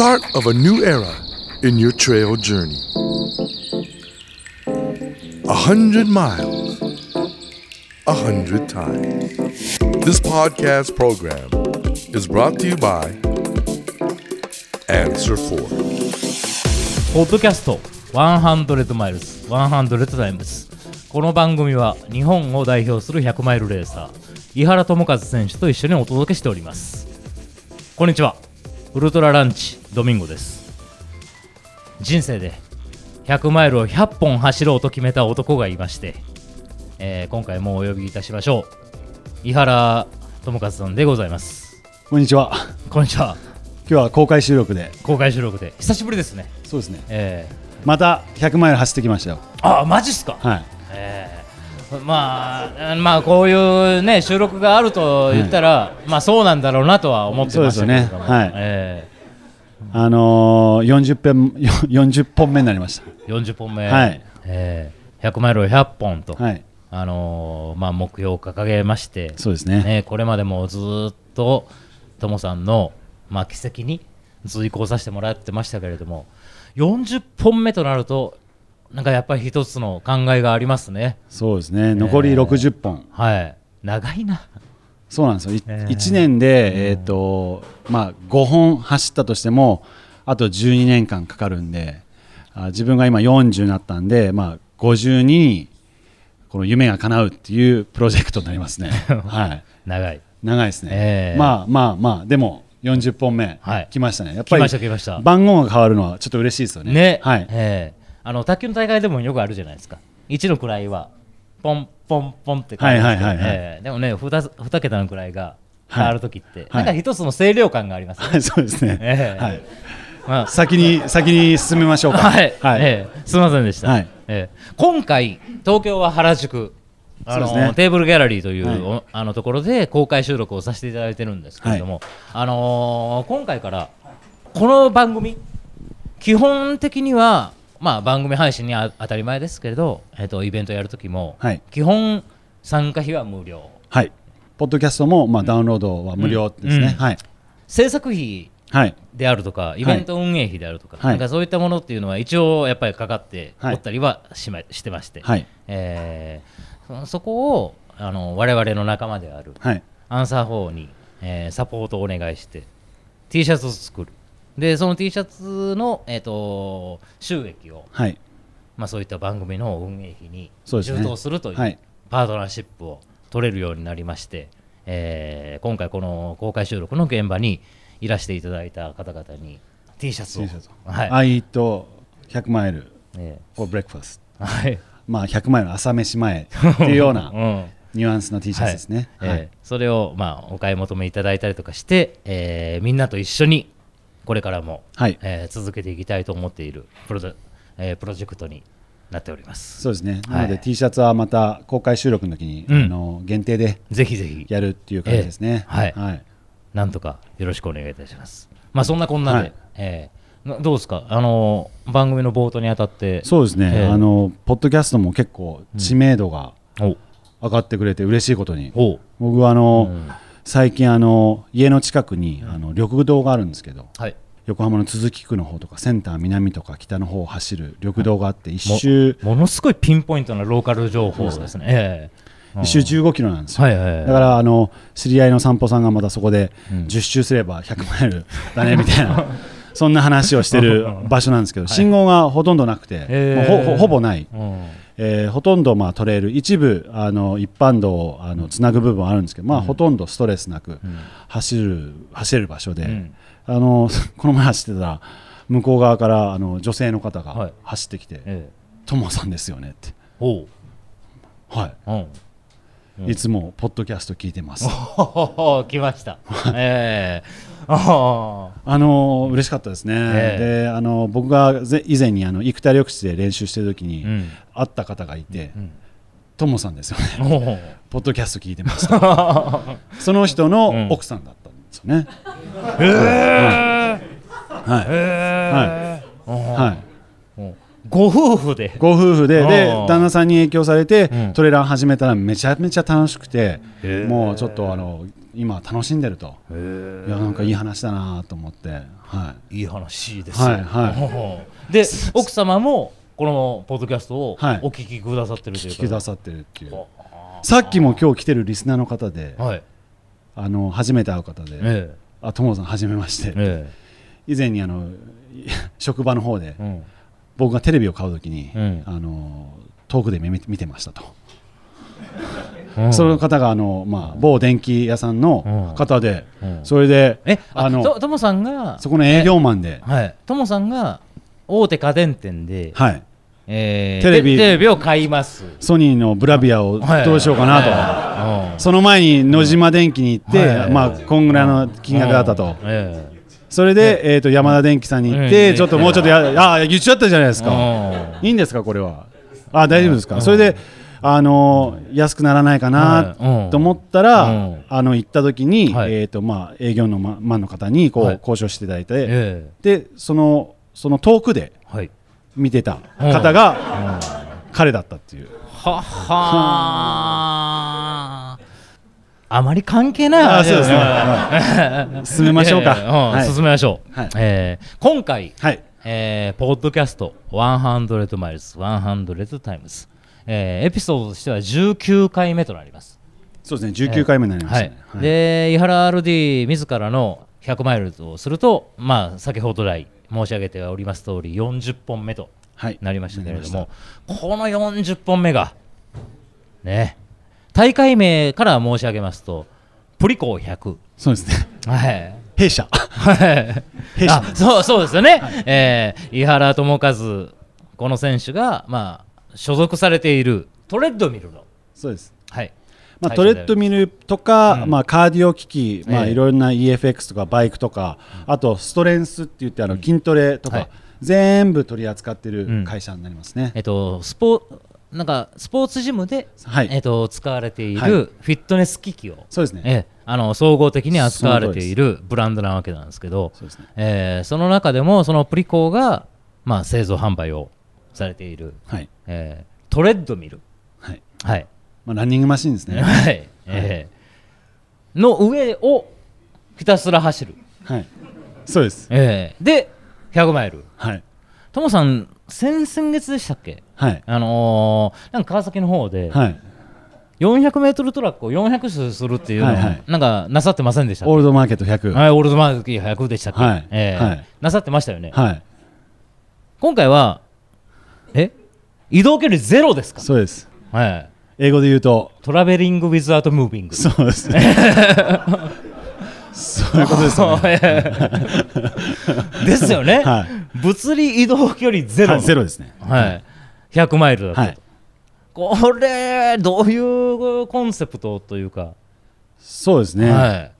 start of a new era in your trail journey. A hundred miles, a hundred times. This podcast program is brought to you by Answer 4. ポッドキャスト100マイルズ100タイムズこの番組は日本を代表する100マイルレーサー井原智和選手と一緒にお届けしておりますこんにちはウルトラランチドミンゴです。人生で100マイルを100本走ろうと決めた男がいまして、えー今回もお呼びいたしましょう。井原智和さんでございます。こんにちは。こんにちは。今日は公開収録で、公開収録で。久しぶりですね。そうですね。えまた100マイル走ってきましたよ。ー、あマジっすか？はい。えー。まあ、まあこういうね収録があると言ったら、まあそうなんだろうなとは思ってましたけれどね。はい。えあのー、40本40本目になりましー40本目、はいえー100マイルを100本と、た。はい。あのーまあ、目標を掲げまして、そうですね。ね、これまでもずっとともさんの、まあ、奇跡に随行させてもらってましたけれども40本目となるとなんかやっぱり一つの考えがありますね。そうですね。残り60本。はい長いな。そうなんですよ。いえー1年で、えっ、と、まあ、5本走ったとしても、あと12年間かかるんで、あ自分が今40になったんで、まあ、52に、この夢が叶うっていうプロジェクトになりますね。はい。長い。長いですね、えーまあまあまあでも40本目、はい来ましたねやっぱり来ました来ました。番号が変わるのはちょっと嬉しいですよねね、はい、ええあの卓球の大会でもよくあるじゃないですか。1の位はポンポンポンって変わるんですけどはいはいはいはい。ええ。でもね 2, 二桁の位が変わるときって、はい。なんか一つの清涼感がありますね。そうですね、ええ。はい、まあ。先に先に進めましょうか。はい、はい。ええ。すみませんでした、はい。ええ。今回東京は原宿あの、ねテーブルギャラリーという、はい。おあのところで公開収録をさせていただいてるんですけれども、あのー今回からこの番組基本的にはまあ番組配信にあ当たり前ですけれど、えっとイベントやるときも、はい。基本参加費は無料。はい。ポッドキャストも、まあ、ダウンロードは無料ですね、うん。はい。制作費はい。であるとかイベント運営費であるとか,、はい。なんかそういったものっていうのは一応やっぱりかかってはい。おったりはし,、ましてまして、はい。えーそそこをあの我々の仲間であるはい。アンサー4に、えーサポートをお願いして T シャツを作るでその T シャツの、えー、と収益を、はい。まあ、そういった番組の運営費に充当するというはい。パートナーシップを取れるようになりまして、えー今回この公開収録の現場にいらしていただいた方々に T シャツを T シャツはい、アイと100マイル。え for breakfast ーはい。まあ100マイル朝飯前っていうような うん。ニュアンスの T シャツですね、はい。はい。えーそれを、まあ、お買い求めいただいたりとかして、えーみんなと一緒にこれからも、はい。えー続けていきたいと思っているプロジェ,、えープロジェクトになっております。そうですね、はい。なので T シャツはまた公開収録の時に、うん。あの限定でぜひぜひ。やるっていう感じですね。ええ。はい。はい。なんとかよろしくお願いいたします。まあそんなこんなで、はい。えーなどうですか？あのー番組の冒頭にあたって。そうですね、ええ。あのポッドキャストも結構知名度がお。上がってくれて嬉しいことに、お。僕はあの、うん最近あの家の近くにあの緑道があるんですけど、はい。横浜の都筑区の方とかセンター南とか北の方を走る緑道があって一周、ものすごいピンポイントなローカル情報ですね。ええ。一周15キロなんですよ。はいはいはいだからあの知り合いの散歩さんがまたそこでうん。10周すれば100マイルだねみたいな そんな話をしてる場所なんですけど信号がほとんどなくて、へーほほぼない、うんえーほとんどまあトレイル一部あの一般道をあのつなぐ部分はあるんですけど、まあ、ほとんどストレスなく走る走れる場所で、うん。あの この前走ってたら向こう側からあの女性の方はい。が走ってきてええ「トモさんですよね」って、はうん。い、いつもポッドキャスト聞いてます。来ました。ええ。ああの嬉しかったですね、ええ。であの僕がぜ以前にあの生田緑地で練習してる時に、ーうん。会った方がいてん「トモさんですよね。ポッドキャスト聞いてます」その人の奥さんだったんですよね、はい、ええはい。うん。ご夫婦で。ご夫婦でであー旦那さんに影響されて、うん。トレラン始めたらめちゃめちゃ楽しくて、もうちょっとあの今楽しんでると。いやなんかいい話だなと思って。はい。い話ですよ、はいは で奥様もこのポッドキャストをはい。お聞きくださってるという聞か、きくださってるっていう。さっきも今日来てるリスナーの方ではい。あの初めて会う方でえ「あ友さんはじめまして。え」え。以前にあのい 職場の方でえうん。僕がテレビを買うときに、うん。あの遠くで見てましたと、うんその方があの、まあ、某電気屋さんの方で、うん。それでえああのとともさんがそこの営業マンで、はい。ともさんが大手家電店で、はい、えーテレビ。テレビを買います。ソニーのブラビアをはい。どうしようかなと、はいその前に野島電機に行って、はい。まあ、こんぐらいの金額だったと、えそれで、えー、と山田電機さんに行って、うん。ちょっともうちょっとやあ言っちゃったじゃないですえか、うん。いいんですか、これは。あ大丈夫ですか、それで、あのー安くならないかなと思ったら、うん。あの行った時に、はい。えーとまあ、営業のママンの方にこう、はい。交渉していただいて、えでそのその遠くで見てた方が、彼だったっていう。ははあまり関係ない話あそうですね。ねはい。進めましょうか。ええん。はい。進めましょう、はい。えー今回、はい。えーポッドキャスト100 miles 100 times、えーエピソードとしては19回目となりますそうですね19回目になりましたね。はいで井原 RD 自らの100マイルズをすると、まあ、先ほど来申し上げております通り40本目とはいなりましたけれどなも、この40本目が、ね、大会名から申し上げますと、プリコ100。そうですね。はい。弊社。はい弊社あそうそうですよね、えー井原智和、この選手が、まあ、所属されているトレッドミルの、そうです。はい。まあ、トレッドミルとか、うん。まあ、カーディオ機器、まあ、ええ。いろいろな EFX とかバイクとか、あとストレンスって言ってあの筋トレとか、はい。全部取り扱ってうん。る会社になりますね。えっと、スポなんかスポーツジムで、はい。えっと、使われていはい。るフィットネス機器を、そうですね。ええあの総合的に扱われているブランドなわけなんですけどそね。えーその中でもそのプリコーが、まあ、製造販売をされている、はい。えートレッドミル、はい。はいまあ、ランニングマシンですね。はいえーの上をひたすら走る、はい。そうです。えーで100マイルはい。トモさん先々月でしたっけ？はい。あのーなんか川崎の方で、はい。400メートルトラックを400周するっていうのを、はいはいなんかなさってませんでしたオールドマーケット100。はい、オールドマーキー100でしたっけ、はいえーはいなさってましたよね、はい。今回はえ？移動距離ゼロですか、そうです。はい、英語で言うと、 traveling without moving そうですね。そういうことですよね。ですよね、は物理移動距離ゼロ、はいゼロですね。はい、100マイルだと、はい。これどういうコンセプトというか、そうですね。はい、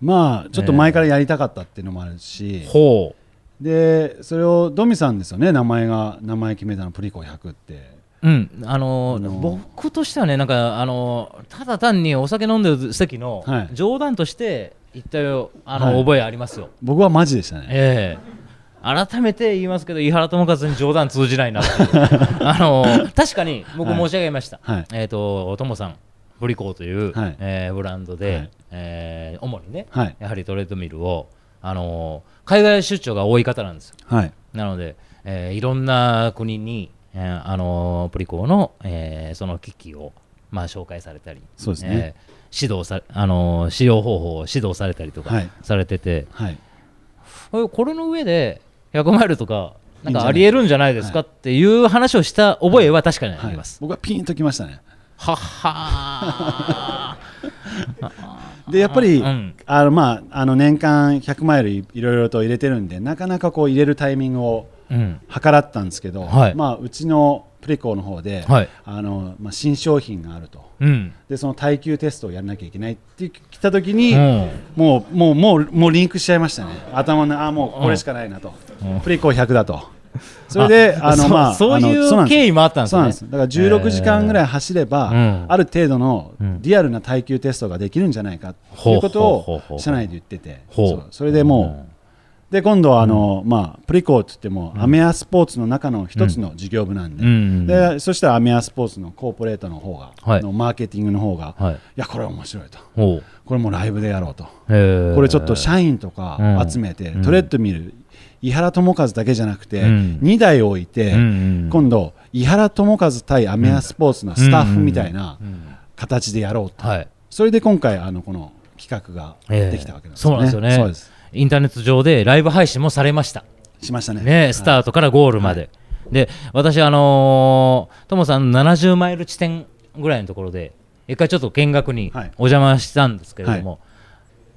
まあちょっと前からやりたかったっていうのもあるし、ほでそれをドミさんですよね名前が名前決めたのプリコ100って。う、うん、あのーあのー僕としてはね、なんか、あのーただ単にお酒飲んでる席のはい。冗談として言ったよあの、はい。覚えありますよ。僕はマジでしたね。ええ。改めて言いますけど、井原智和に冗談通じないな あのー確かに僕申し上げました、はい。えっ、と、ともさん、ブリコーという、はい。えーブランドで、はい。えー主にね、はい。やはりトレッドミルを、あのー海外出張が多い方なんですよ。はい。なので、えーいろんな国に、えーあのープリコーの、えーその機器を、まあ、紹介されたり、そうですね。えー指導さ、あのー使用方法を指導されたりとかはい。されてて、はい。これの上で100マイルとか、なんかありえるんじゃないですか？っていう話をした覚えは確かにあはいります。僕はピンときましたね。はっは でやっぱり、うん。あのまああの年間100マイルいいろいろと入れてるんでなかなかこう入れるタイミングを計らったんですけど、はい。まあうちのプリコの方で、はい。あのまあ新商品があると。うん。でその耐久テストをやらなきゃいけないって来た時に、うん。もうもうもうもうリンクしちゃいましたね。頭のあもうこれしかないなと、うん。プリコ100だと それであのそまあそういう経緯もあったんですそうねなんです。だから16時間ぐらい走れば、うん。ある程度のうん。リアルな耐久テストができるんじゃないかということを社内で言ってて。ほう。それでもで今度はあの、まあ、プリコーって言っても、アメアスポーツの中の一つの事業部なんで,、うん。でそしたらアメアスポーツのコーポレートの方が、はい。のマーケティングの方が、はい。い、やこれ面白いと。これもライブでやろうと。これちょっと社員とかうん。集めて、うん。トレッドミル井原智和だけじゃなくて、うん。2台置いて、うんうん。今度井原智和対アメアスポーツのスタッフみたいな形でやろうと、はい。それで今回あのこの企画がええ。できたわけなんですそうなんですよね。そうです。インターネット上でライブ配信もされました。しましたね。ね、スタートからゴールまで。で、私、あのー、ともさん70マイル地点ぐらいのところで、一回ちょっと見学にはい。お邪魔したんですけれども、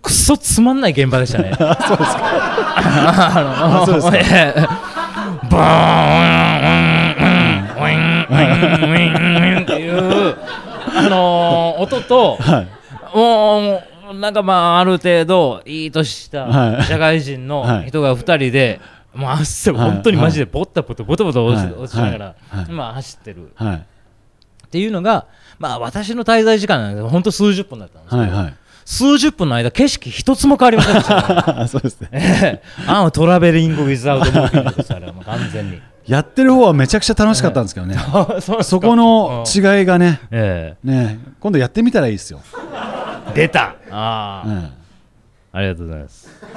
くそつまんない現場でしたね。そうですか。あのそうですかええバーン、ウィン、ウィン、ウィン、ウィン、っていう、あのー、音と、はい。もうなんかまあある程度いい年したはい。社会人の人が2人で、もう汗はい本当にマジでボッタボタボタボタ落ち,、ながら、はい。まあ走ってる。はい。っていうのがまあ私の滞在時間なんで本当数十分だったんですけど、はいはい数十分の間景色一つも変わりませんでした、ね そうですね。ええ、あのトラベリング・ウィズ・アウト・ムービーですあれはもう完全に。やってる方はめちゃくちゃ楽しかったんですけどね、そうなんですか。そこのうん違いがねえね今度やってみたらいいですよ、え出た。ああ、うん。ありがとうございます。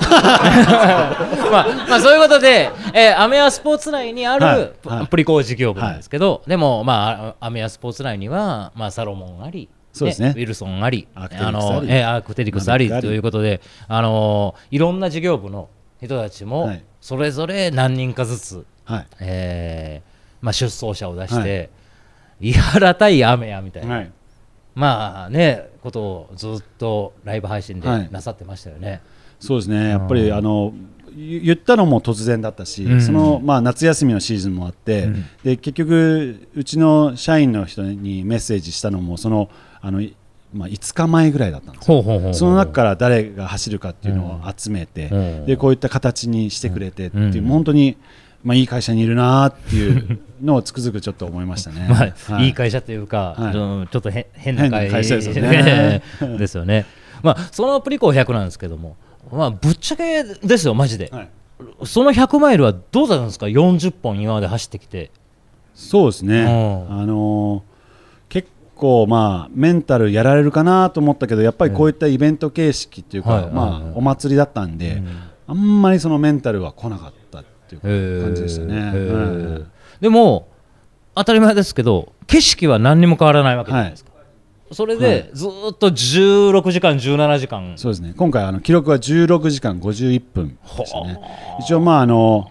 まあ、まあ、そういうことで、えーアメアスポーツ内にある、はい。はいププリコー事業部なんですけど、でも、まあ、アメアスポーツ内には、まあ、サロモンあり、そうですね。ウィルソンあり、アークテリクスあり。ということで、あのーいろんな事業部の人たちもはい、それぞれ何人かずつ、はい。えーまあ、出走者を出して、井原対アメアみたいな、はい。まあね、ことをずっとライブ配信ではい。なさってましたよね。そうですね。やっぱりあの言言ったのも突然だったし、うん。そのまあ、夏休みのシーズンもあって、うん。で結局、うちの社員の人にメッセージしたのもそのあの、いまあ、5日前ぐらいだったんですよ。その中から誰が走るかっていうのを集めて、うん。でこういった形にしてくれてっていう、うん。本当に、まあ、いい会社にいるなっていうのをつくづくちょっと思いましたね。まあ、はい。い会社というか、はい。うんちょっとへ変な会変な会社。ですよね。ですよね。まあ、そのプリコ100なんですけども、まあ、ぶっちゃけですよ、マジで。はい。その100マイルはどうだったんですか、40本今まで走ってきて。そうですね、うん。あのー結構、まあ、メンタルやられるかなと思ったけどやっぱりこういったイベント形式っていうか、はいはいはい。まあ、お祭りだったんで、うん。あんまりそのメンタルは来なかったっていう感じでしたね。でも、当たり前ですけど、景色は何にも変わらないわけじゃないですか。それで、ずーっと16時間、17時間。そうですね。今回あの記録は16時間51分でしたね。一応まああの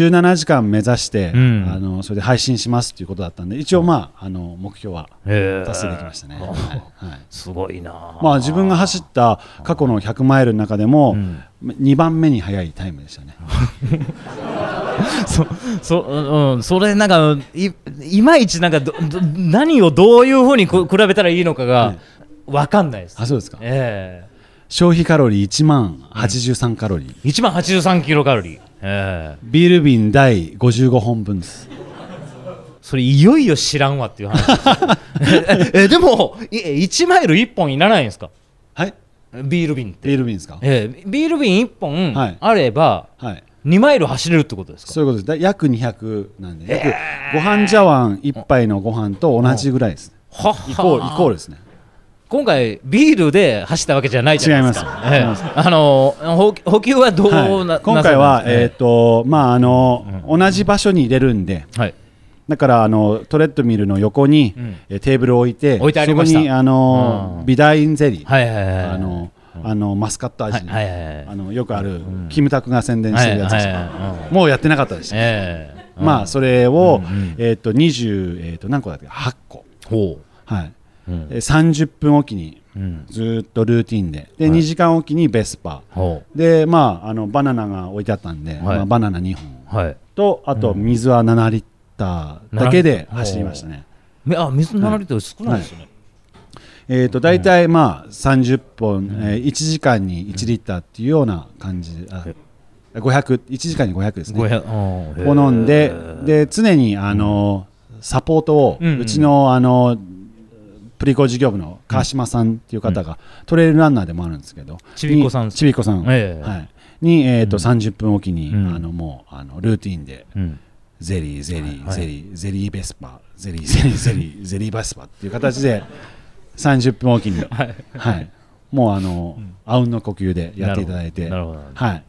17時間目指して、うん。あのそれで配信しますっていうことだったんで一応まああの目標は達成できましたね。はいはい。すごいなまあ自分が走った過去の100マイルの中でもうん。2番目に速いタイムでしたね。そ そ,、うん、それなんかいいまいちなんかどど何をどういうふうにこ比べたらいいのかが分かんないです、あそうですか。え消費カロリー1万83カロリー、え1万83キロカロリー、ええビール瓶第55本分です。それいよいよ知らんわっていう話ですよええ でもい1マイル1本いらないんですか？はい。ビール瓶って、ビール瓶ですか？ええビール瓶1本はいあればはい。2マイル走れるってことですか、そういうことです。だ約200なんで、約ご飯茶碗1杯のご飯と同じぐらいです。はっイコールイコールですね。今回ビールで走ったわけじゃないじゃないですか。ええ。違います。あの補補給はどうな、はい、今回は、えっ、と、とまああの、同じ場所に入れるんで、はい、だからあのトレッドミルの横に、うん。えーテーブルを置いて、置いてありました。そこにあの、うん。ビダインゼリー、はいはいはいあの、あのマスカット味の、はいはいはいはい。あのよくある、キムタクが宣伝してるやつです、はいはいはいうんもうやってなかったです、ええ。まあそれを、うんうんえっ、と20えっ、と何個だっけ？8個。ほはい、う、うんえー30分おきにうん、ずーっとルーティンで。で、はい。2時間おきにベスパほでまああのバナナが置いてあったんで、まあ、バナナ2本。うはい。とあと水は7リッターだけで走りましたね。みあ水7リットル少ないですよね、えー、と大体まあ30本、えー1時間に1リッターっていうような感じで、あ500 1時間に500ですね。500うんを飲んでで常にあの、サポートを、ううんちのあのプリコ事業部の川島さんっていう方が、トレイルランナーでもあるんですけどちびっこさん。にちびっこさん、ええ。はい、に、えーと30分おきに、うん。あのもうあのルーティンでうん。ゼリーゼリー、はいゼリーゼリーベスパゼリーゼリー ゼリーゼリーベスパっていう形で30分おきに、はい。もうあの、あうんの呼吸でやっていただいてはい。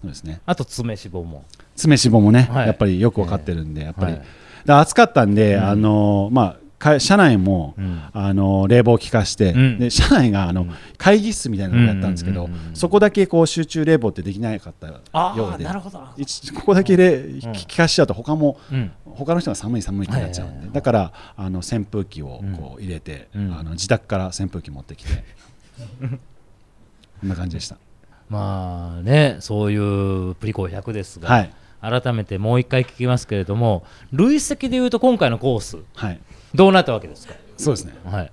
そうですね。あと詰め脂肪も。詰め脂肪もね、はい。やっぱりよく分かってるんで、やっぱり、はい。で暑かったんで、あのまあか車内も、うん。あの冷房を効かして、うん。で車内があの、会議室みたいなのをやったんですけど、うんうんうんうんそこだけこう集中冷房ってできなかったようでなるほど。一ここだけで効かしちゃうと他も、うん。他の人が寒い寒いってなっちゃうんで、はいはいはいだからあの扇風機をこう入れて、うん。あの自宅から扇風機持ってきてこんな感じでした。まあねそういうプリコ100ですが、はい。改めてもう一回聞きますけれども累積でいうと今回のコース。はいどうなったわけですか？そうですね。はい。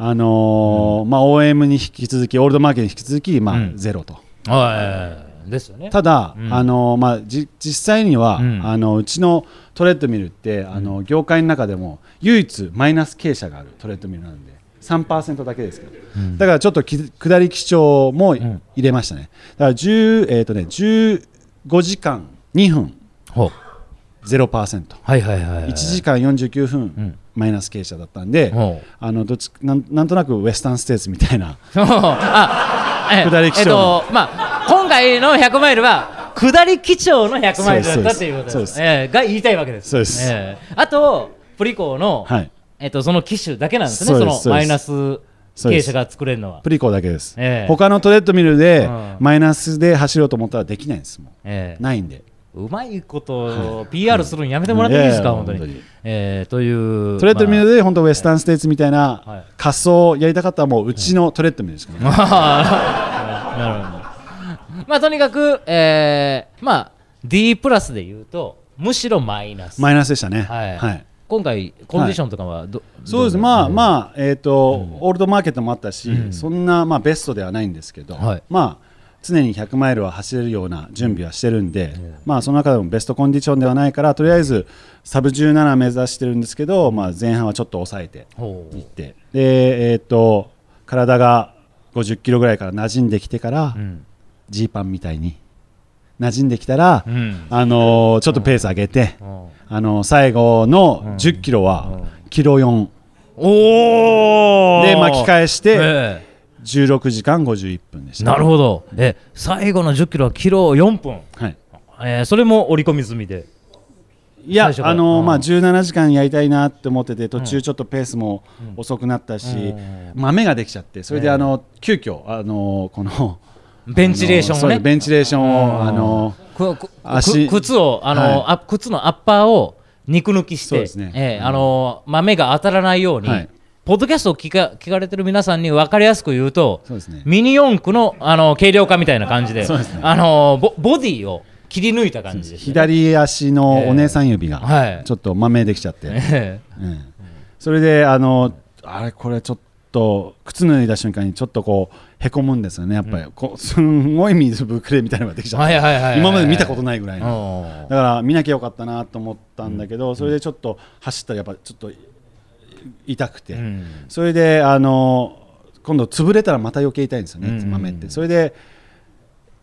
あのーまあ、OM に引き続きオールドマーケットに引き続き、まあうん。ゼロと。はいですよね。ただ、うん。あのーまあ、じ実際には、うん。あのうちのトレッドミルってあの業界の中でも唯一マイナス傾斜があるトレッドミルなんで3%だけですけど、だからちょっとき下り基調も入れましたね。だから10、えーとね、15時間2分。ほう。0%、はいはいはい、はい、1時間49分、んマイナス傾斜だったんで、あのどっちなんなんとなくウエスタンステーツみたいな あえ下り基調えっとまあ今回の100マイルは下り基調の100マイルだったっていうことです。ええが言いたいわけです。そうです。ええ。あとプリコの、はい。えっとその機種だけなんですね。そのマイナス傾斜が作れるのは。プリコだけです、ええ。他のトレッドミルでうん。マイナスで走ろうと思ったらできないんですもん。ええ。ないんでうまいことを PR するのやめてもらっていいですか、うん本当に。えーという。トレッドミルで。で本当ウエスタンステーツみたいなはい。滑走をやりたかったらもううちのトレッドミルですから、ね なるほど。まあとにかく、えーまあ D プラスで言うと、むしろマイナス。マイナスでしたね。はい。今回、コンディションとかはど、そうです、どまああ、まあ、えっ、と、オールドマーケットもあったし、うん。そんな、まあ、ベストではないんですけど、はい。まあ、常に100マイルは走れるような準備はしてるんで、まあ、その中でもベストコンディションではないから、とりあえず、サブ17目指してるんですけど、まあ、前半はちょっと抑えていって、で、えっ、と、体が50キロぐらいから馴染んできてからう、ん。ジーパンみたいに馴染んできたら、うん。あのーちょっとペース上げて、うん。あのー最後の10キロは、キロ4。おおで巻き返してえ16時間51分でしたえなるほど。え最後の10キロはキロ4分、はい、えーそれも織り込み済みで。いやあのーうん。まあ、17時間やりたいなって思ってて途中ちょっとペースも遅くなったし、うん。豆ができちゃってそれええであの急遽あのーこの ベンチレーションをね。ベンチレーションをあの足く靴をあの、はい。あ靴のアッパーを肉抜きして、ね。ええあの豆が当たらないように、はいポッドキャストを聞か聞かれてる皆さんに分かりやすく言うとね。ミニ四駆のあの軽量化みたいな感じでね。あのボボディを切り抜いた感じです、ね、左足のお姉さん指がはい。ちょっと豆できちゃって、えうんそれであのあれこれちょっと靴脱いだ瞬間にちょっとこうへこむんですよね。やっぱり、こうすんごい水ぶくれみたいなのができちゃって、今まで見たことないぐらいえの、うんだから見なきゃよかったなと思ったんだけど、それでちょっと走ったらやっぱちょっと痛くて、うん。それであの今度潰れたらまた余計痛いんですよね、うん。豆って。それで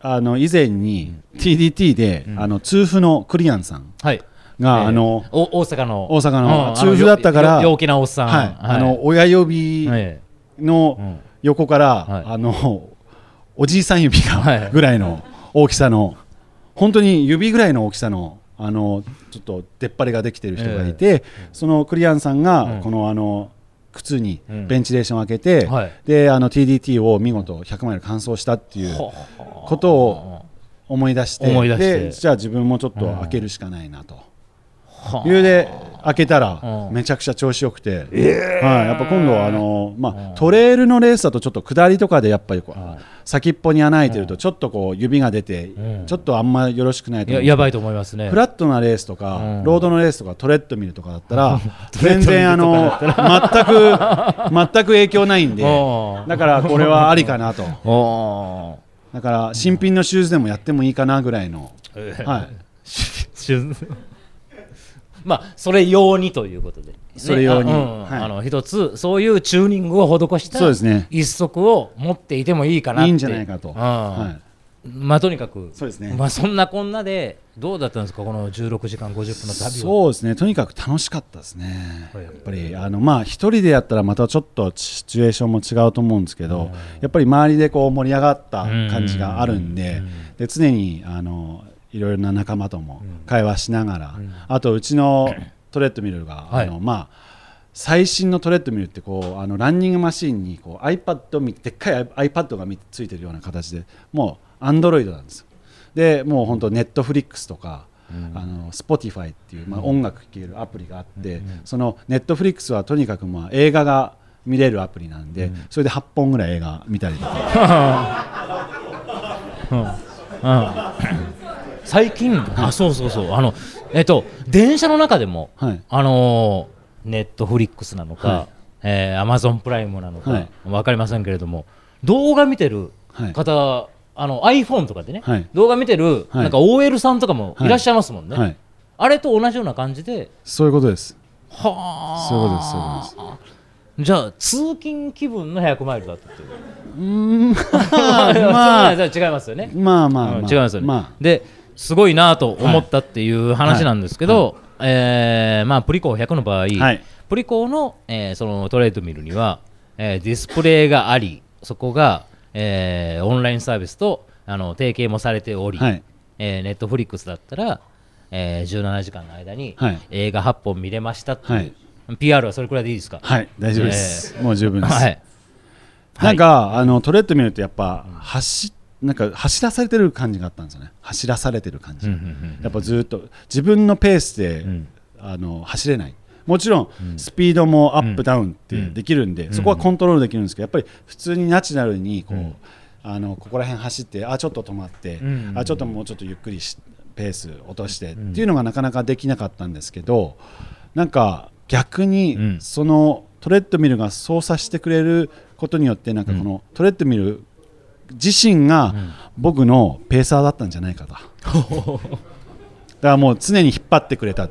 あの以前に TDT で、あの痛風のクリアンさんはい。が、ええあのお大阪の。大阪のうん痛風だったから陽気なおっさん。はい、あの親指えのうん。横から、はい。あのおじいさん指はい。がぐらいの大きさの本当に指ぐらいの大きさのあのちょっと出っ張りができてる人がいて、そのクリアンさんが、うん。このあの靴にうん。ベンチレーションを開けて、はい。であの TDT を見事100マイル完走したっていうほことを思い出して思い出して。でじゃあ自分もちょっと開けるしかないなと。はいうで開けたらうん。めちゃくちゃ調子よくて、はい、やっぱ今度はあの、まあ、トレイルのレースだとちょっと下りとかでやっぱりこう、先っぽに穴開いてるとちょっとこう指が出て、ん。ちょっとあんまよろしくないと思う。ややばいと思いますね。フラットなレースとか、うん。ロードのレースとかトレッドミルとかだったら 全然あの全く全く影響ないんでだからこれはありかなと。お だから新品のシューズでもやってもいいかなぐらいの、ー。はい、まあそれ用にということで、ねそれ用に。あうん。はい。あの一つそういうチューニングを施したそうですね。一足を持っていてもいいかなって。いいんじゃないかと、うん。はまあとにかくそうですね。まあそんなこんなでどうだったんですか？この16時間50分の旅は。そうですね。とにかく楽しかったですね、はい。やっぱりあのまあ一人でやったらまたちょっとシチュエーションも違うと思うんですけど、やっぱり周りでこう盛り上がった感じがあるんで,、で常にあのいろいろな仲間とも会話しながら、あとうちの トレッドミルが、はい。あのまあ最新のトレッドミルってこうあのランニングマシーンにこう iPad みでっかい iPad がみついてるような形でもう Android なんですよ。でもう本当ネットフリックスとか、あの Spotify っていう、まあ、音楽聴けるアプリがあって、そのネットフリックスはとにかくまあ映画が見れるアプリなんで、それで8本ぐらい映画見たりとか 最近、あそうそうそう。あのえっと電車の中でも、はい。あのーネットフリックスなのか、はい。えー、アマゾンプライムなのか、はい。わかりませんけれども動画見てるはい。方、あの iPhone とかでね、はい。動画見てる、はい。なんか OL さんとかもい。らっしゃいますもんね、はい、あれと同じような感じで。そういうことです。はあ。そういうことですそういうことじゃあ通勤気分の100マイルだったっていう。うーん。ま まあ。あ、違いますよね。まあまあ、まあ。うん違いますよね。まですごいなと思ったっていう話なんですけど、えーまあ、プリコー100の場合、はい。プリコーの,、えーそのトレードミルには、えーディスプレイがありそこが、えーオンラインサービスとあの提携もされており、はい。えーネットフリックスだったら、えー17時間の間にはい。映画8本見れましたっていう、はい。PR はそれくらいでいいですか、はい。大丈夫です、もう十分です、はい、なんか、あのトレッドミルってやっぱ走なんか走らされてる感じがあったんですよね。走らされてる感じ、うんうんうんやっぱずっと自分のペースで、ん。あの走れない。もちろんスピードもアップダウンってできるんで、そこはコントロールできるんですけどやっぱり普通にナチュラルにこう、あのここら辺走ってあちょっと止まって、ん。あちょっともうちょっとゆっくりしペース落として、っていうのがなかなかできなかったんですけどなんか逆にうん。そのトレッドミルが操作してくれることによってなんかこのトレッドミル自身が僕のペーサーだったんじゃないかと。だからもう常に引っ張ってくれた。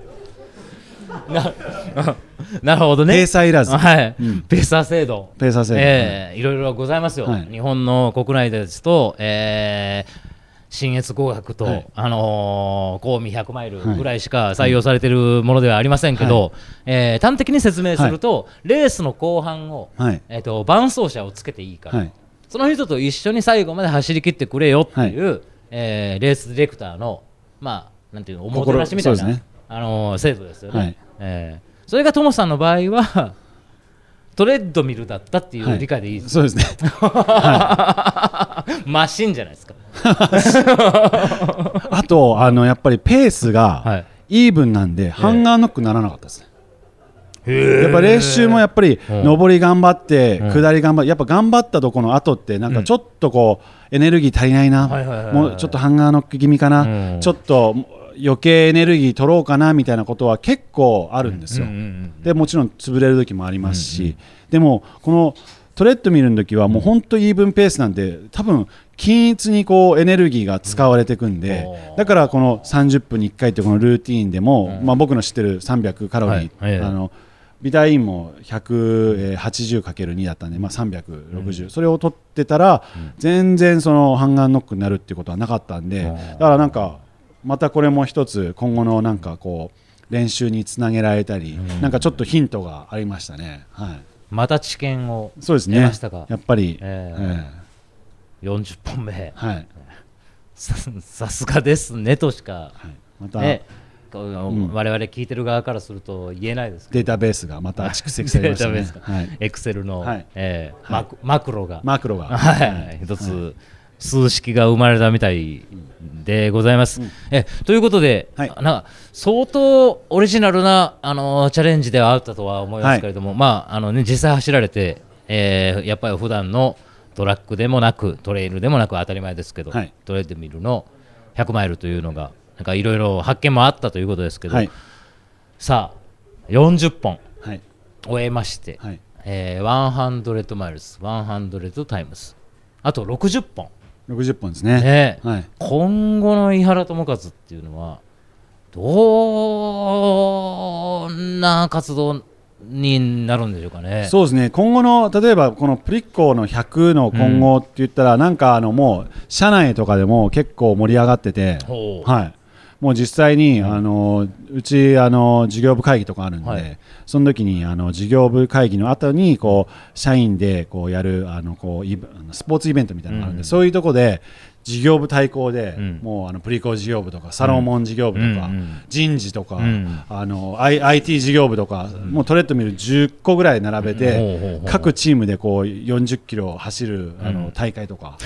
なるほどね。ペーサーいらず。はい、うん。ペーサー制度。ペーサー制度。ええい。ろいろございますよ、はい。日本の国内ですと、えー信越工学と、はい。あのー、公見100マイルぐらいしか採用されているものではありませんけど、えー端的に説明すると、レースの後半を、はい。えー、と伴走者をつけていいから、はいその人と一緒に最後まで走り切ってくれよっていう、えーレースディレクターの、まあ、なんていうのおもてなしみたいな、ね。あのー制度ですよね。はい。えーそれがトモさんの場合は トレッドミルだったっていう理解でいいです、そうですね。マシンじゃないですか。あとあのやっぱりペースはがい。イーブンなんで、ハンガーノックならなかったですねやっぱ練習もやっぱりうん。上り頑張って、うん。下り頑張ってやっぱ頑張ったとこの後ってなんかちょっとこうエネルギー足りないな、もうちょっとハンガーノック気味かな、うん。ちょっと余計エネルギー取ろうかなみたいなことは結構あるんですよ。でもちろん潰れる時もありますし、でもこのトレッドミルの時はもう本当イーブンペースなんで多分均一にこうエネルギーが使われていくんで、うんだからこの30分に1回ってこのルーティーンでも、まあ、僕の知ってる300カロリー、あのビタインも 180×2 だったんで、まあ、360、それを取ってたら、全然そのハンガーノックになるっていうことはなかったんで、うん。だからなんかまたこれも一つ今後のなんかこう練習につなげられたり、なんかちょっとヒントがありましたね。はい。また知見をそうですね。出ましたか？やっぱり、ええ。え40本目。えはい、ささすがですねとしか、はい、またね我々聞いてる側からすると言えないですけデータベースがまた蓄積どされましたね。エクセルの、はい。ええはい。マクロが、マクロが、はい、一つ、数式が生まれたみたいでございます。えということで、はい。なんか相当オリジナルな、あのチャレンジではあったとは思いますけれども、まああのね、実際走られて、えーやっぱり普段のトラックでもなくトレイルでもなく当たり前ですけど、はい。トレッドミルの100マイルというのがなんかいろいろ発見もあったということですけど、はい。さあ40本はい。終えまして、はい。えー、100マイルス100タイムスあと60本。60本ですね。ね。はい。今後の井原智和っていうのはどんな活動になるんでしょうかね。そうですね。今後の例えばこのプリッコの100の今後って言ったら、なんかあのもう社内とかでも結構盛り上がってて、はい、もう実際に、あのうちあの事業部会議とかあるんで、はい。その時にあの事業部会議の後にこう社員でこうやるあのこうスポーツイベントみたいなのがあるんで、うん。そういうとこで事業部対抗で、うん。もうあのプリコ事業部とかサロモン事業部とか、うん。うん。人事とか、うん。あの I- IT 事業部とか、もうトレッドミル10個ぐらい並べて、各チームでこう40キロ走るあのうん。大会とか、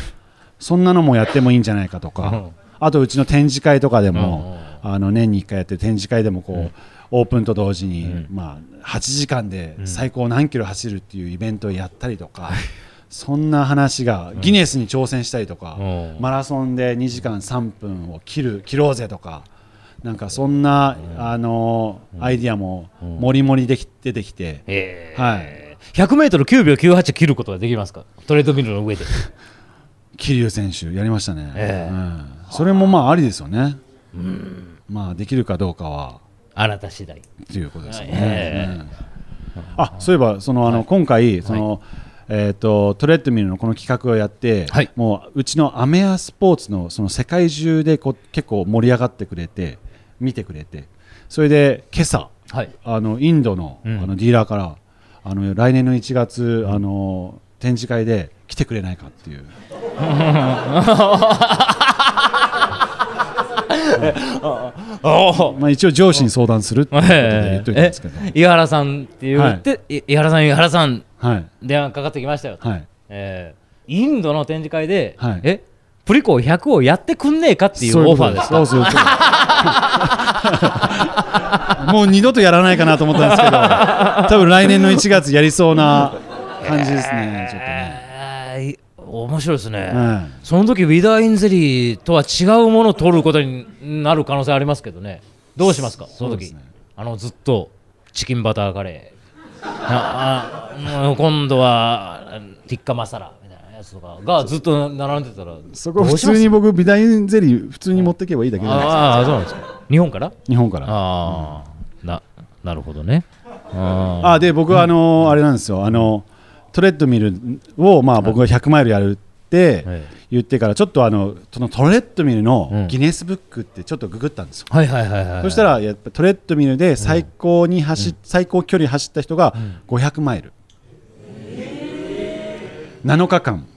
そんなのもやってもいいんじゃないかとか、うんあとうちの展示会とかでも、あの年に1回やってる展示会でもこう、オープンと同時に、うん。まあ、8時間で最高何キロ走るっていうイベントをやったりとか、そんな話がギネスに挑戦したりとか、うん。マラソンで2時間3分を切る切ろうぜとか。なんかそんな、あのアイディアももりもりでき出てきて、えー。はい。100メートル9秒98切ることができますか？トレードミルの上で。桐生選手やりましたね、ええ。うん。それもまあありですよね、まあできるかどうかは。あなた次第。っていうことですよね、ええうん。あそういえばそのあの、今回その、えー、とトレッドミルのこの企画をやって、はい。もううちのアメアスポーツのその世界中でこう結構盛り上がってくれて見てくれてそれで今朝はい。あのインドの,、うん。あのディーラーからあの来年の1月、あの展示会で来てくれないかっていう。お まあ、一応上司に相談するっていうことで言っといたんえですけど、井原さんって言って、い。井原さん、井原さん、はい。電話かかってきましたよ。はい。えーインドの展示会で、はい。えプリコ100をやってくんねえかっていうオファーですかそうそうそうそうそうもう二度とやらないかなと思ったんですけど多分来年の1月やりそうな感じですねちょっとね、面白いですね、はその時ウィダーインゼリーとは違うものを取ることになる可能性ありますけどね。どうしますか？その時、ねあのずっとチキンバターカレー。あ今度はティッカマサラみたいなやつとかがずっと並んでたらそこ普通に僕ビダインゼリー普通に持っていけばいいだけじゃないですかああそうなんですか。日本から？日本から。ああ、ななるほどね。ああで僕はあのあれなんですよ。あのトレッドミルをまあ僕が100マイルやるってはい。言ってからちょっとあのそのトレッドミルうん。のギネスブックってちょっとググったんですよ。はいはいはいはいそしたらやっぱトレッドミルで最高に走っ最高距離走った人が500マイル。7日間。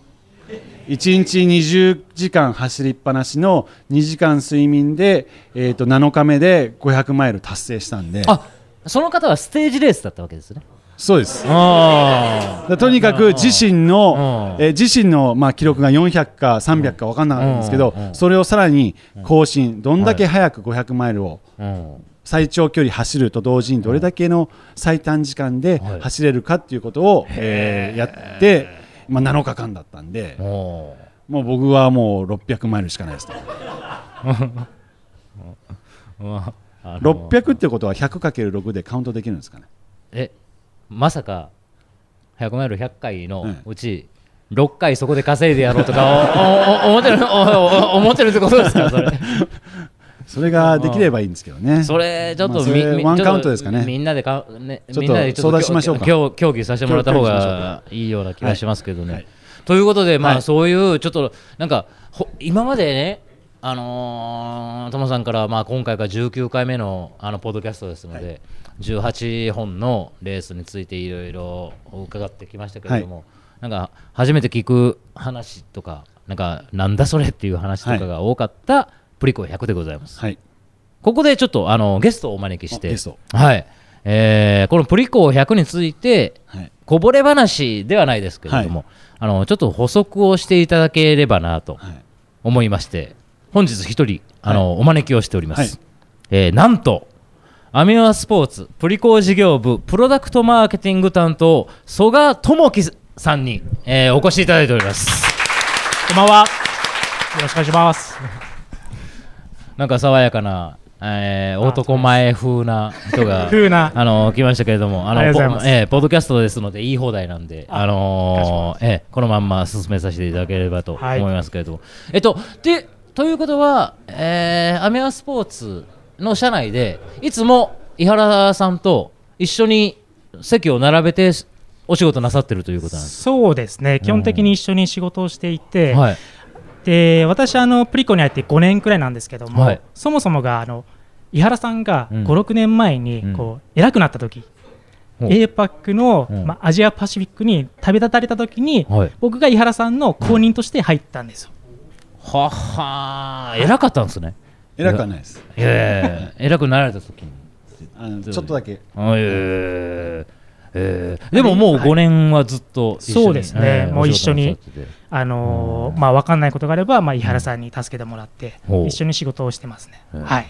1日20時間走りっぱなしの2時間睡眠で、えー、と7日目で500マイル達成したんで。あその方はステージレースだったわけですねそうです。とにかく自身の、うん。えー自身の、まあ、記録が400か300か分かんなかったんですけど、それをさらに更新どんだけ早く500マイルを最長距離走ると同時にどれだけの最短時間ではい。走れるかっていうことを、えーやって、まあ、7日間だったんでおもう僕はもう600マイルしかないですねー あの600ってことは 100×6 でカウントできるんですかね？えまさか100マイル100回のうち6回そこで稼いでやろうとかおおお思ってる思ってるってことですかそれ。それができればいいんですけどね。それちょっとまあワンカウントですかね。みんなでか、ね、ちょっとみんなでちょっと相談しましょうか。協協議させてもらった方がかいいような気がしますけどね。はい。ということで、まあはい。そういうちょっとなんかほ今までね、あのー、トモさんから、まあ、今回が19回目のあのポッドキャストですので、18本のレースについていろいろ伺ってきましたけれども、なんか初めて聞く話とか、なんかなんだそれっていう話とかが多かったプリコ100でございます。はい。ここでちょっとあのゲストをお招きして、はい。えーこのプリコ100について、はい。こぼれ話ではないですけれども、あのちょっと補足をしていただければなとはい。思いまして、本日一人あの、お招きをしております。はいえーなんと、アミュアスポーツプリコ事業部プロダクトマーケティング担当、曽我智樹さんに、えーお越しいただいております。こんばんは。よろしくお願いします。なんか爽やかな、えー男前風な人が 風なあの来ましたけれども、あのあえーポッドキャストですので言い放題なんで、あのーえーこのまんま進めさせていただければと思はいいますけれども、えっとでということは、えーアメアスポーツの社内でいつも井原さんと一緒に席を並べてお仕事なさってるということなんです。そうですね。基本的に一緒に仕事をしていて、はい。で私あのプリコに入って5年くらいなんですけども、はい。そもそもがあの井原さんがうん。56年前にうん。こう偉くなった時、APAC の、うん。まあ、アジアパシフィックに旅立たれた時に、はい。僕が井原さんの後任として入ったんですよ。はは偉かったんですね。偉くはないです。ええ偉くなられた時に。あのちょっとだけ。あええええでももう5年はずっと一緒に。そうですね。ええもう一緒にあのーまあ、分かんないことがあれば、まあ、井原さんに助けてもらって、一緒に仕事をしてますね。うんはい。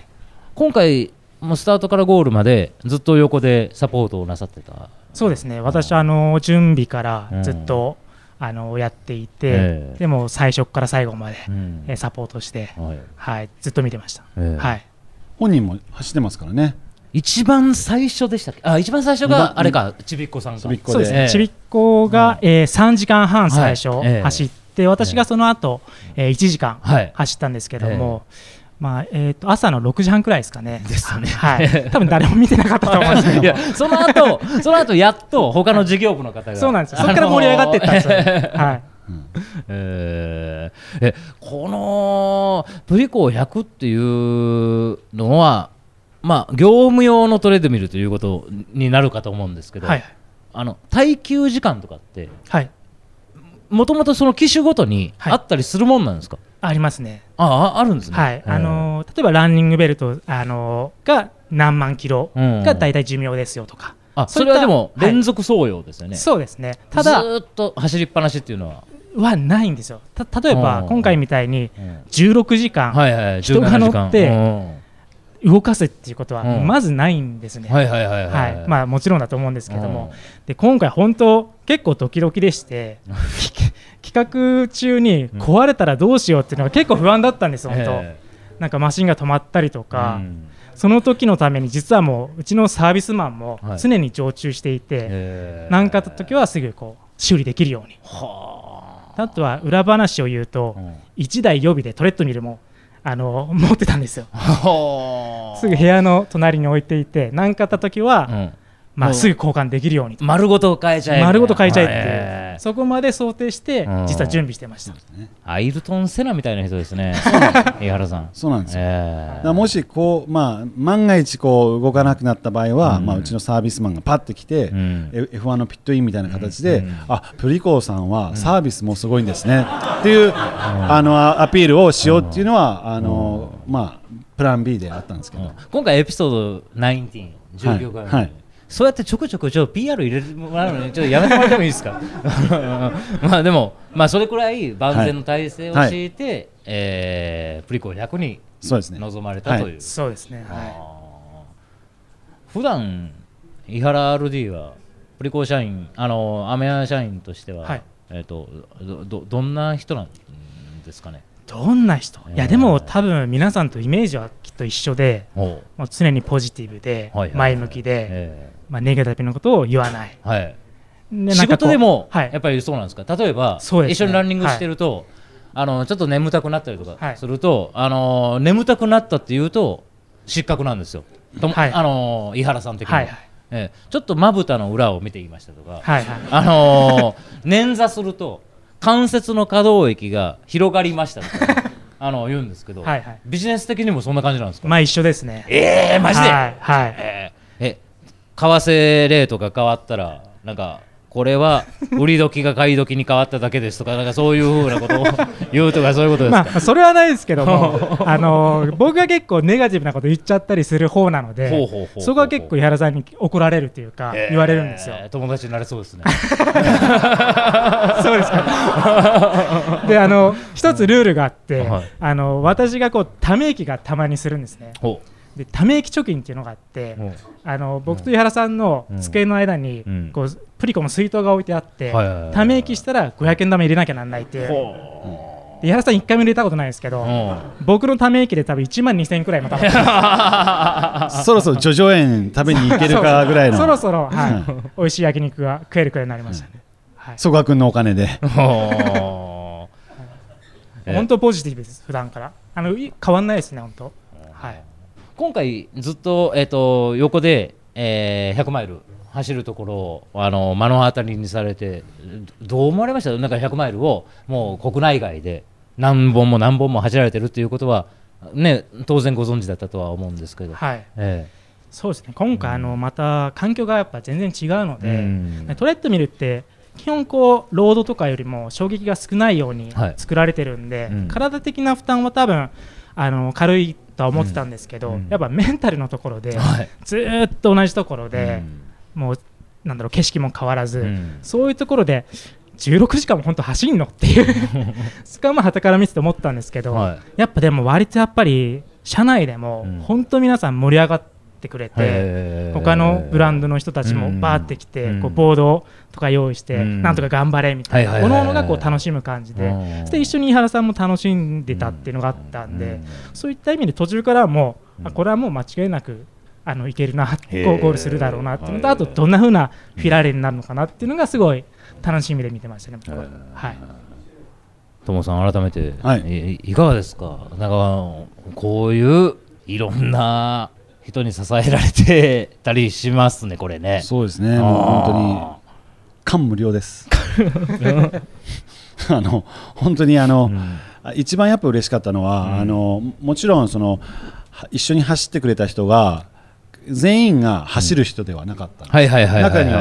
今回もうスタートからゴールまでずっと横でサポートをなさってた。そうですね。私あの準備からずっと、あのやっていて、ええ。でも最初から最後まで、うん。えサポートして、はい。はい、ずっと見てました、ええ。はい、本人も走ってますからね。一番最初でしたっけ？あ一番最初があれかちびっこさんか。ちびっこそうですね、ええ。ちびっこが、えー3時間半最初はいええ。走って、私がその後、えー1時間はい。走ったんですけども、まあえー、と朝の6時半くらいですかね。ですねはい、多分誰も見てなかったと思うんですけどいやその後 その後やっと他の事業部の方がそうなんですよ。そこから盛り上がっていったんですよ。はい。えーえこのプリコ100っていうのはまあ業務用のトレードミルということになるかと思うんですけど、はい。あの耐久時間とかってはい。もともとその機種ごとにはいあったりするもんなんですか、ありますね。あああるんですね。はい。あのー例えばランニングベルト、あのーが何万キロうん。が大体寿命ですよとか。あそれはでもはい。連続送用ですよね、そうですね。ただずーっと走りっぱなしっていうのは、はないんですよ。た例えばうん。今回みたいにうん。16時間人が17時間。乗ってうん動かすっていうことはうん。まずないんですね。はいはいはいははい。い、まあもちろんだと思うんですけども、で今回本当結構ドキドキでしてき 企画中に壊れたらどうしようっていうのが結構不安だったんです本当、えなんかマシンが止まったりとえか、うん。その時のために実はもううちのサービスマンもはい。常に常駐していてええ。何、かあった時はすぐこう修理できるように。はあ。とは裏話を言うとあ、うん。1台予備でトレッドミルもあの持ってたんですよ。はあ。すぐ部屋の隣に置いていて何かあった時は、うん。まあ、うん。すぐ交換できるように。と丸ごと変えちゃえ丸ごと変えちゃえっていう、ええそこまで想定してうん。実は準備してました、アイルトン・セナみたいな人ですね。井原さん。そうなんですよ。ええ。だからもしこう、まあ、万が一こう動かなくなった場合は、うん。まあ、うちのサービスマンがパッて来て、うん。F- F1 のピットインみたいな形で、うん。あプリコーさんはサービスもすごいんですね、っていう、あのアアピールをしようっていうのは、あのまあ、プラン B であったんですけど、うん。今回エピソード19、19回目、はいそうやってちょくちょくちょ PR 入れてもらうのにちょっとやめてもらってもいいですか？まあでも、まあ、それくらい万全の体制を敷いて、えープリコ100に。臨まれたという、そうですね、はあー普段伊原 RD はプリコ社員あのアメヤ社員としては、はい。えー、とどどどんな人なんですかね？い、どんな人、えー。いやでも多分皆さんとイメージはきっと一緒でもう。常にポジティブではいはいはい。前向きで、えまあ、ネガティブなことを言わない。ーはい。仕事でもはい。やっぱりそうなんですか、例えば、ね。一緒にランニングしてると、あのちょっと眠たくなったりとはい。かすると、あの眠たくなったっていうと失格なんですよ、あの井原さん的には、はいはい。ええちょっとまぶたの裏を見ていましたとか、はいはい。あのー捻挫すると関節の可動域が広がりましたとか、あの言うんですけど、はいはい。ビジネス的にもそんな感じなんですか、まあ一緒ですね。えー、マジで、はい、はい、えーえ為替レートが変わったらなんかこれは売り時が買い時に変わっただけですとかなんかそういうふうなことを言うとかそういうことですか、まあそれはないですけども あの僕が結構ネガティブなこと言っちゃったりする方なのでそこは結構井原さんに怒られるというか言われるんですよ、えー友達になれそうですね。そうですか。で、あの一つルールがあって、はい。あの私がこうため息がたまにするんですね。ほで、ため息貯金っていうのがあってあの僕と井原さんの机の間に、うん。こうプリコの水筒が置いてあって、ため息したら500円玉入れなきゃなんないっていう。井原さん一回も入れたことないですけど、僕のため息で多分1万2000円くらいまた。まってそろそろ叙々苑食べに行けるかぐらいの、そろそろ、はい、美味しい焼肉が食えるくらいになりましたね。はい、曽我君のお金で。本当ポジティブです、普段から。あのい変わんないですね、本当。はい。今回ずっと,、えー、と横で、えー100マイル走るところをあの目の当たりにされてどう思われました？なんか100マイルをもう国内外で何本も何本も走られてるっていうことは、ね、当然ご存知だったとは思うんですけど、はい。えそうですね。今回あのまた環境がやっぱ全然違うのえで、うん。トレッドミルって基本こうロードとかよりも衝撃が少ないようにはい。作られてるんで、うん。体的な負担は多分あの軽いとは思ってたんですけど、うん。やっぱメンタルのところで、はい。ずーっと同じところで、もうなんだろう景色も変わらず、うん。そういうところで16時間も本当走んのっていうそこはまあ旗から見てて思ったんですけど、はい。やっぱでも割とやっぱり社内でもうん。本当皆さん盛り上がってくれて、他のブランドの人たちもバーって来て、うん。こうボードとか用意して、うん。なんとか頑張れみたいな、はいはいはいはい。各々がこう楽しむ感じで、うん。そして一緒に井原さんも楽しんでたっていうのがあったんで、そういった意味で途中からはもう、あこれはもう間違いなくあのいけるな、ゴールするだろうなっていうのと、あとどんな風なフィラーレになるのかなっていうのがすごい楽しみで見てましたね、僕は。はい。ともさん改めて、はい。い、いかがですか？なんかこういういろんな人に支えられてたりしますねこれね。そうですね。もう本当に感無量です。あの本当にあの、一番やっぱ嬉しかったのは、あのもちろんそのは一緒に走ってくれた人が全員が走る人ではなかったんですはいはいはいはいはい。中に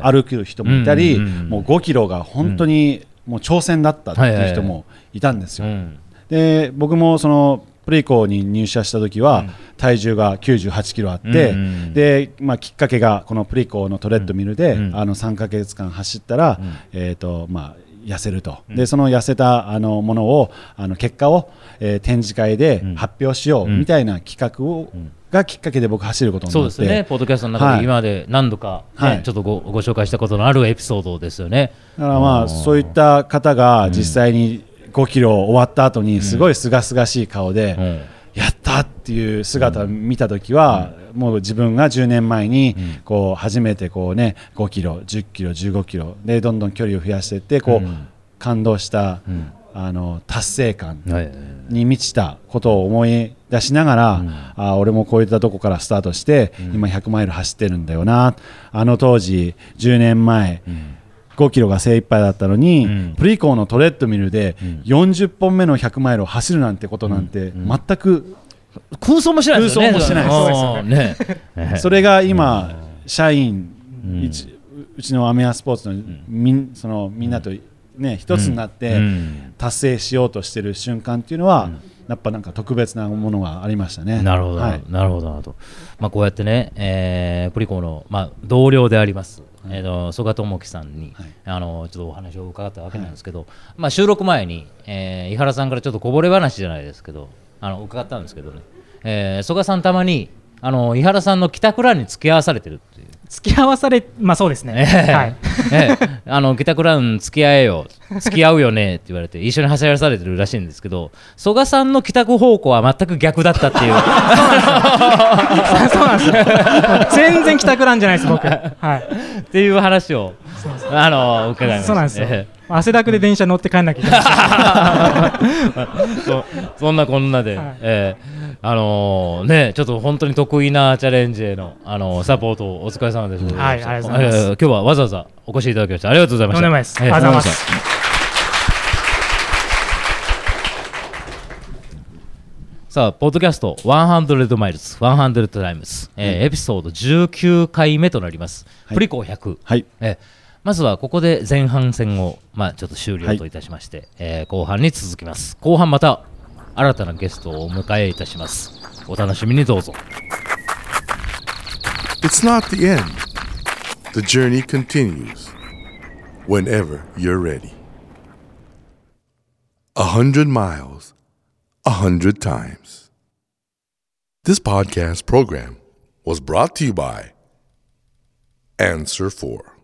は歩く人もいたり、うんうんうんもう5キロが本当にもう挑戦だったっていう人もいたんですよ。うん。で僕もそのプレイコーに入社した時は体重が98キロあって、うんうんでまあ、きっかけがこのプレイコーのトレッドミルで、うん。あの3か月間走ったら、えーとまあ、痩せると、でその痩せたあのものをあの結果を、えー展示会で発表しよううん。みたいな企画を、がきっかけで僕走ることになってそうですね。ポッドキャストの中はい。で今まで何度か、ねはい。ちょっとごご紹介したことのあるエピソードですよね。だからまあそういった方が実際に5キロ終わった後にすごい清々しい顔で、うん。やったっていう姿を見た時は、もう自分が10年前にこう初めてこうね5キロ10キロ15キロでどんどん距離を増やしていってこう、うん。感動した、ん。あの達成感はい。に満ちたことを思い出しながら、あ俺もこういったとこからスタートして、今100マイル走ってるんだよな。あの当時10年前、5キロが精一杯だったのに、ん。プリコーのトレッドミルで40本目の100マイルを走るなんてことなんて全く、空想もしないですよね空想もしない それが今、社員、一うちのアメアスポーツのみんそのみんなと、ね、一つになってうん。達成しようとしてる瞬間っていうのは、やっぱなんか特別なものがありましたね。なるほど、はい。なるほどなるほど、まあ、こうやってね、えープリコの、まあ、同僚であります、えーと曽我智樹さんに、はいあのちょっとお話を伺ったわけなんですけど、まあ、収録前に、えー井原さんからちょっとこぼれ話じゃないですけどあの伺ったんですけどね、えー、曽我さんたまにあの井原さんの帰宅ランに付き合わされてる。付き合わされ、まあそうですね。ええはい。ええあの帰宅ラン付き合えよ付き合うよねって言われて一緒に走らされてるらしいんですけど曽我さんの帰宅方向は全く逆だったっていうそうなんですよ。全然帰宅なんじゃないです、僕。はい。っていう話をあの伺いましたそうなんですよえ。汗だくで電車乗って帰んなきゃいけない。え そそんなこんなで、はいええあのねちょっと本当に得意なチャレンジへのあのサポートお疲れ様でした、はいありがとうございますええ今日はわざわざお越しいただきましてありがとうございました。あええりがとうございます。さあ、ポッドキャスト100 Miles、100 Times、えーエピソード19回目となります。はいプリコ100。はいえーまずはここで前半戦を、まあ、ちょっと終了といたしまして、えー後半に続きます。後半また新たなゲストをお迎えいたします。お楽しみにどうぞ。It's not the end. The journey continues whenever you're ready. A hundred miles, a hundred times. This podcast program was brought to you by Answer 4.